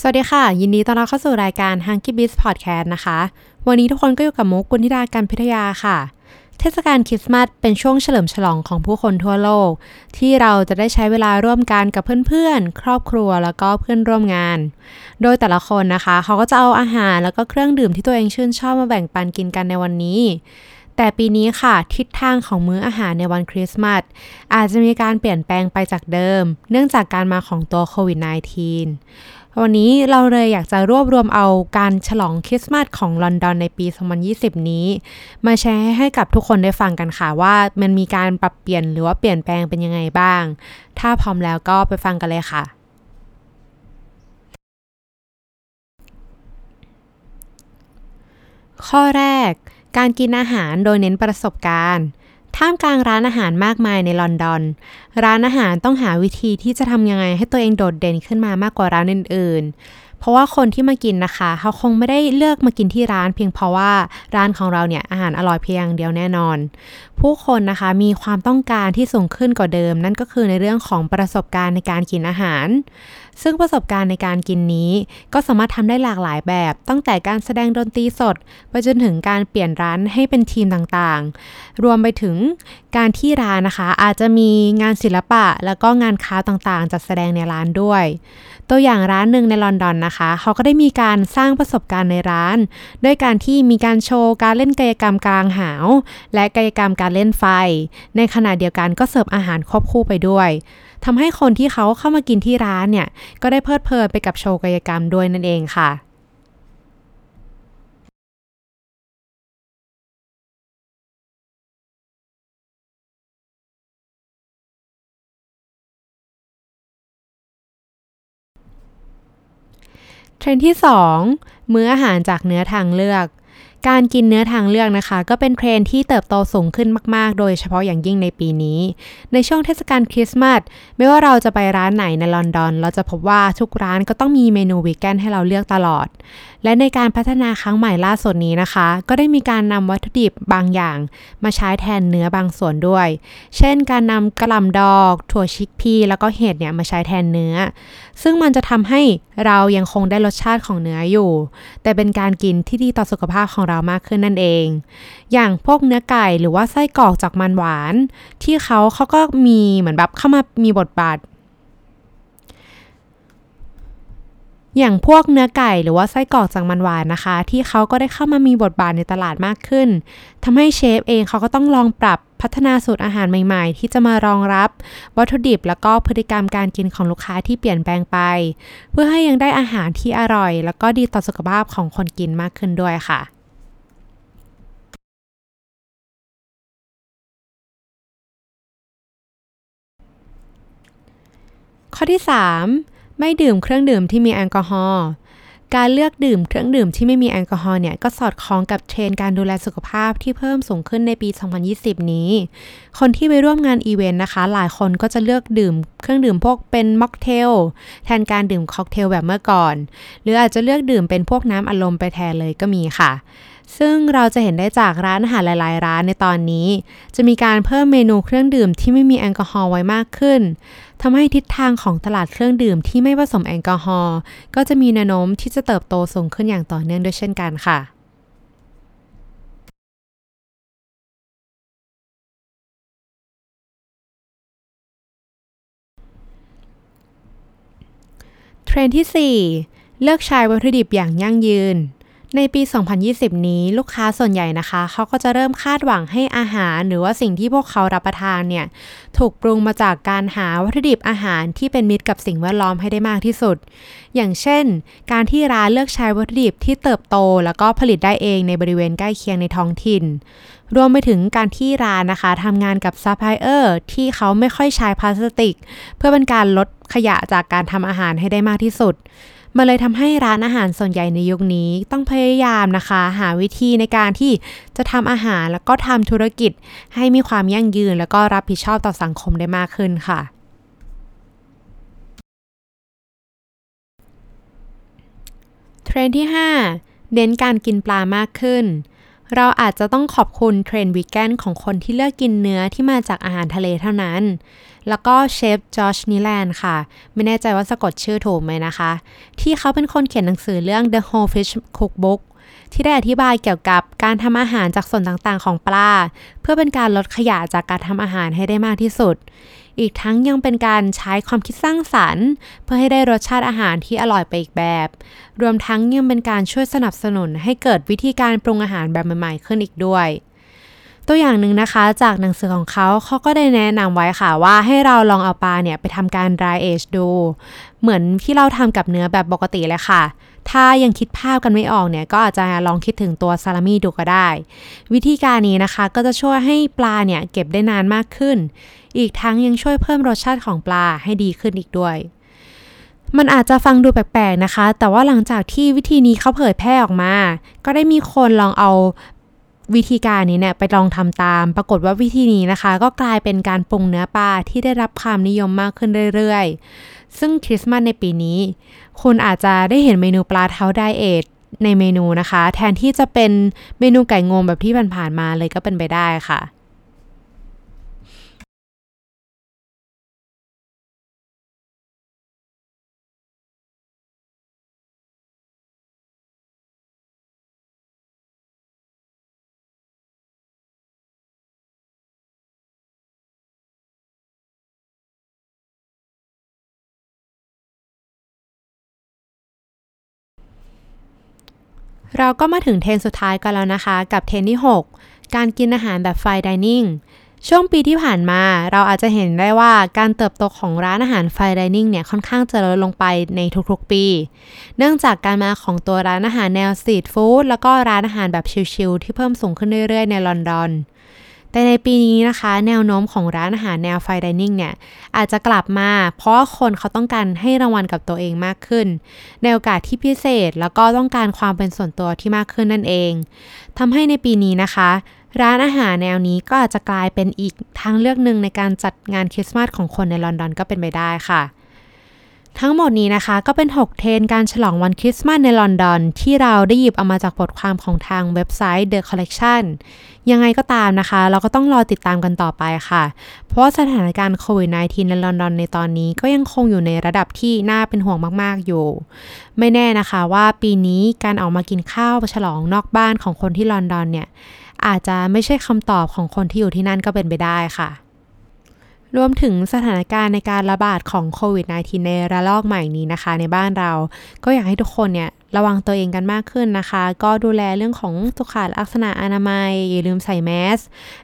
สวัสดีค่ะ ยินดีต้อนรับเข้าสู่รายการ h u n k y Biz Podcast นะคะ วันนี้ทุกคนก็อยู่กับมุกกุลธิดาการพิทยาค่ะ เทศกาลคริสต์มาสเป็นช่วงเฉลิมฉลองของผู้คนทั่วโลก ที่เราจะได้ใช้เวลาร่วมกันกับเพื่อนๆ ครอบครัวแล้วก็เพื่อนร่วมงาน โดยแต่ละคนนะคะ เขาก็จะเอาอาหารแล้วก็เครื่องดื่มที่ตัวเองชื่นชอบมาแบ่งปันกินกันในวันนี้ แต่ปีนี้ค่ะทิศทางของมื้ออาหารในวันคริสต์มาสอาจจะมีการเปลี่ยนแปลงไปจากเดิม เนื่องจากการมาของตัวโควิด -19 วันนี้เราเลยอยากจะรวบรวมเอาการฉลองคริสต์มาสของลอนดอนในปี 2020 นี้ มาแชร์ให้กับทุกคนได้ฟังกันค่ะว่ามันมีการปรับเปลี่ยนหรือว่าเปลี่ยนแปลงเป็นยังไงบ้าง ถ้าพร้อมแล้วก็ไปฟังกันเลยค่ะข้อแรก การกินอาหารโดยเน้นประสบการณ์ ท่ามกลางร้านอาหารมากมายในลอนดอน ร้านอาหารต้องหาวิธีที่จะทำยังไงให้ตัวเองโดดเด่นขึ้นมามากกว่าร้านอื่นๆ เพราะว่าคนที่มากินนะคะเขาคงไม่ได้เลือกมากินที่ร้าน เพียงเพราะว่าร้านของเราเนี่ยอาหารอร่อยเพียงเดียวแน่นอน ผู้คนนะคะมีความต้องการที่สูงขึ้นกว่าเดิม นั่นก็คือในเรื่องของประสบการณ์ในการกินอาหาร ซึ่งประสบการณ์ในการกินนี้ ก็สามารถทำได้หลากหลายแบบ ตั้งแต่การแสดงดนตรีสดไปจนถึงการเปลี่ยนร้านให้เป็นทีมต่างๆ รวมไปถึงการที่ร้านนะคะ อาจจะมีงานศิลปะ แล้วก็งานค้าต่างๆ จัดแสดงในร้านด้วย ตัวอย่างร้านหนึ่งในลอนดอนนะคะ เขาก็ได้มีการสร้างประสบการณ์ในร้าน ด้วยการที่มีการโชว์การเล่นกายกรรมกลางหาว และกายกรรมการเล่นไฟ ในขณะเดียวกันก็เสิร์ฟอาหารควบคู่ไปด้วยทำให้คนที่เขาเข้ามากินที่ร้านเนี่ยก็ได้เพลิดเพลินไปกับโชว์กายกรรมด้วยนั่นเองค่ะ เทรนด์ที่ 2 มื้ออาหารจากเนื้อทางเลือก การกินเนื้อทางเลือกนะคะ ก็เป็นเทรนด์ที่เติบโตสูงขึ้นมากๆ โดยเฉพาะอย่างยิ่งในปีนี้ ในช่วงเทศกาลคริสต์มาสไม่ว่าเราจะไปร้านไหนในลอนดอน เราจะพบว่าทุกร้านก็ต้องมีเมนูวีแกนให้เราเลือกตลอด และในการพัฒนาครั้งใหม่ล่าสุดนี้นะคะ ก็ได้มีการนำวัตถุดิบบางอย่าง มาใช้แทนเนื้อบางส่วนด้วย เช่น การนำกะหล่ำดอก ถั่ว chickpea แล้วก็เห็ดเนี่ยมาใช้แทนเนื้อ ซึ่งมันจะทำให้เรายังคงได้รสชาติของเนื้ออยู่ แต่เป็นการกินที่ดีต่อสุขภาพของเรามากขึ้นนั่นเอง อย่างพวกเนื้อไก่หรือว่าไส้กรอกจากมันหวาน ที่เขาเขาก็มีเหมือนแบบเข้ามามีบทบาท อย่างพวกเนื้อไก่หรือว่าไส้กรอกจากมันหวานนะคะ ที่เขาก็ได้เข้ามามีบทบาทในตลาดมากขึ้นทำให้เชฟเองเขาก็ต้องลองปรับพัฒนาสูตรอาหารใหม่ๆ ที่จะมารองรับวัตถุดิบ แล้วก็พฤติกรรมการกินของลูกค้าที่เปลี่ยนแปลงไป เพื่อให้ยังได้อาหารที่อร่อย แล้วก็ดีต่อสุขภาพของคนกินมากขึ้นด้วยค่ะ ข้อที่ 3 ไม่ดื่มเครื่องดื่มที่มีแอลกอฮอล์การเลือกดื่มเครื่องดื่มที่ไม่มีแอลกอฮอล์เนี่ยก็สอดคล้องกับเทรนการดูแลสุขภาพที่เพิ่มสูงขึ้นในปี 2020 นี้ คนที่ไปร่วมงานอีเวนต์นะคะ หลายคนก็จะเลือกดื่มเครื่องดื่มพวกเป็นม็อกเทลแทนการดื่มค็อกเทลแบบเมื่อก่อน หรืออาจจะเลือกดื่มเป็นพวกน้ำอัดลมไปแทนเลยก็มีค่ะ ซึ่งเราจะเห็นได้จากร้านอาหารหลาย ๆ ร้านในตอนนี้ จะมีการเพิ่มเมนูเครื่องดื่มที่ไม่มีแอลกอฮอล์ไว้มากขึ้นทำให้ทิศทางของตลาดเครื่องดื่มที่ไม่ผสมแอลกอฮอล์ก็จะมีแนวโน้มที่จะเติบโตสูงขึ้นอย่างต่อเนื่องด้วยเช่นกันค่ะเทรนด์ที่ 4 เลือกใช้วัตถุดิบอย่างยั่งยืน ในปี 2020 นี้ลูกค้าส่วนใหญ่นะคะเขาก็จะเริ่มคาดหวังให้อาหาร หรือว่าสิ่งที่พวกเขารับประทานเนี่ยถูกปรุงมาจากการหาวัตถุดิบอาหารที่เป็นมิตรกับสิ่งแวดล้อมให้ได้มากที่สุด อย่างเช่น การที่ร้านเลือกใช้วัตถุดิบที่เติบโต แล้วก็ผลิตได้เองในบริเวณใกล้เคียงในท้องถิ่น รวมไปถึงการที่ร้านนะคะทำงานกับซัพพลายเออร์ที่เขาไม่ค่อยใช้พลาสติก เพื่อเป็นการลดขยะจากการทำอาหารให้ได้มากที่สุด มันเลยทำให้ร้านอาหารส่วนใหญ่ในยุคนี้ต้องพยายามนะคะ หาวิธีในการที่จะทำอาหารแล้วก็ทำธุรกิจ ให้มีความยั่งยืน แล้วก็รับผิดชอบต่อสังคมได้มากขึ้นค่ะเทรนด์ที่ 5 เน้นการกินปลามากขึ้น เราอาจจะต้องขอบคุณเทรนด์วีแกนของคนที่เลือกกินเนื้อที่มาจากอาหารทะเลเท่านั้น แล้วก็เชฟจอชนิแลนด์ค่ะ ไม่แน่ใจว่าสะกดชื่อถูกไหมนะคะ ที่เขาเป็นคนเขียนหนังสือเรื่อง The Whole Fish Cookbook ที่ได้อธิบายเกี่ยวกับการทำอาหารจากส่วนต่างๆของปลา เพื่อเป็นการลดขยะจากการทำอาหารให้ได้มากที่สุด อีกทั้งยังเป็นการใช้ความคิดสร้างสรรค์ เพื่อให้ได้รสชาติอาหารที่อร่อยไปอีกแบบ รวมทั้งยังเป็นการช่วยสนับสนุนให้เกิดวิธีการปรุงอาหารแบบใหม่ๆขึ้นอีกด้วยตัวอย่างหนึ่งนะคะจากหนังสือของเขาเขาก็ได้แนะนำไว้ค่ะว่าให้เราลองเอาปลาเนี่ยไปทำการ dry age ดู เหมือนที่เราทำกับเนื้อแบบปกติเลยค่ะถ้ายังคิดภาพกันไม่ออกเนี่ยก็อาจจะลองคิดถึงตัวซาลามี่ดูก็ได้ วิธีการนี้นะคะก็จะช่วยให้ปลาเนี่ยเก็บได้นานมากขึ้น อีกทั้งยังช่วยเพิ่มรสชาติของปลาให้ดีขึ้นอีกด้วย มันอาจจะฟังดูแปลกๆนะคะ แต่ว่าหลังจากที่วิธีนี้เขาเผยแพร่ออกมา ก็ได้มีคนลองเอา วิธีการนี้เนี่ยไปลองทำตาม ปรากฏว่าวิธีนี้นะคะ ก็กลายเป็นการปรุงเนื้อปลาที่ได้รับความนิยมมากขึ้นเรื่อยๆ ซึ่งคริสต์มาสในปีนี้ คุณอาจจะได้เห็นเมนูปลาเท้าไดเอทในเมนูนะคะ แทนที่จะเป็นเมนูไก่งวงแบบที่ผ่านๆมาเลยก็เป็นไปได้ค่ะ เราก็มาถึงเทรนสุดท้ายกันแล้วนะคะ กับเทรนที่ 6 การกินอาหารแบบ fine dining ช่วงปีที่ผ่านมาเราอาจจะเห็นได้ว่าการเติบโตของร้านอาหาร fine dining เนี่ยค่อนข้างจะลดลงไปในทุกๆปี เนื่องจากการมาของตัวร้านอาหารแนว street food แล้วก็ร้านอาหารแบบ chill ๆที่เพิ่มสูงขึ้นเรื่อยๆในลอนดอน แต่ในปีนี้นะคะ แนวโน้มของร้านอาหารแนว fine dining เนี่ย อาจจะกลับมา เพราะคนเขาต้องการให้รางวัลกับตัวเองมากขึ้น ในโอกาสที่พิเศษแล้วก็ต้องการความเป็นส่วนตัวที่มากขึ้นนั่นเองทำให้ในปีนี้นะคะ ร้านอาหารแนวนี้ก็อาจจะกลายเป็นอีกทางเลือกหนึ่งในการจัดงานคริสต์มาสของคนในลอนดอนก็เป็นไปได้ค่ะ ทั้งหมดนี้นะคะก็เป็น 6 เทรนการฉลองวันคริสต์มาสในลอนดอน ที่เราได้หยิบเอามาจากบทความของทางเว็บไซต์ The Collection ยังไงก็ตามนะคะ เราก็ต้องรอติดตามกันต่อไปค่ะ เพราะสถานการณ์โควิด -19 ในลอนดอนในตอนนี้ก็ยังคงอยู่ในระดับที่น่าเป็นห่วงมากๆอยู่ ไม่แน่นะคะว่าปีนี้การออกมากินข้าวฉลองนอกบ้านของคนที่ลอนดอนเนี่ยอาจจะไม่ใช่คำตอบของคนที่อยู่ที่นั่นก็เป็นไปได้ค่ะ รวมถึงสถานการณ์ในการระบาดของโควิด -19 ในระลอกใหม่นี้นะคะ ในบ้านเรา ก็อยากให้ทุกคนเนี่ยระวังตัวเองกันมากขึ้นนะคะ ก็ดูแลเรื่องของสุขลักษณะอนามัย อย่าลืมใส่แมส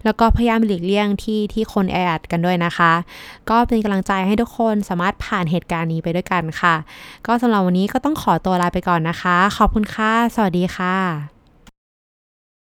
แล้วก็พยายามหลีกเลี่ยงที่ที่คนแออัดกันด้วยนะคะ ก็เป็นกำลังใจให้ทุกคนสามารถผ่านเหตุการณ์นี้ไปด้วยกันค่ะ ก็สำหรับวันนี้ก็ต้องขอตัวลาไปก่อนนะคะ ขอบคุณค่ะ สวัสดีค่ะ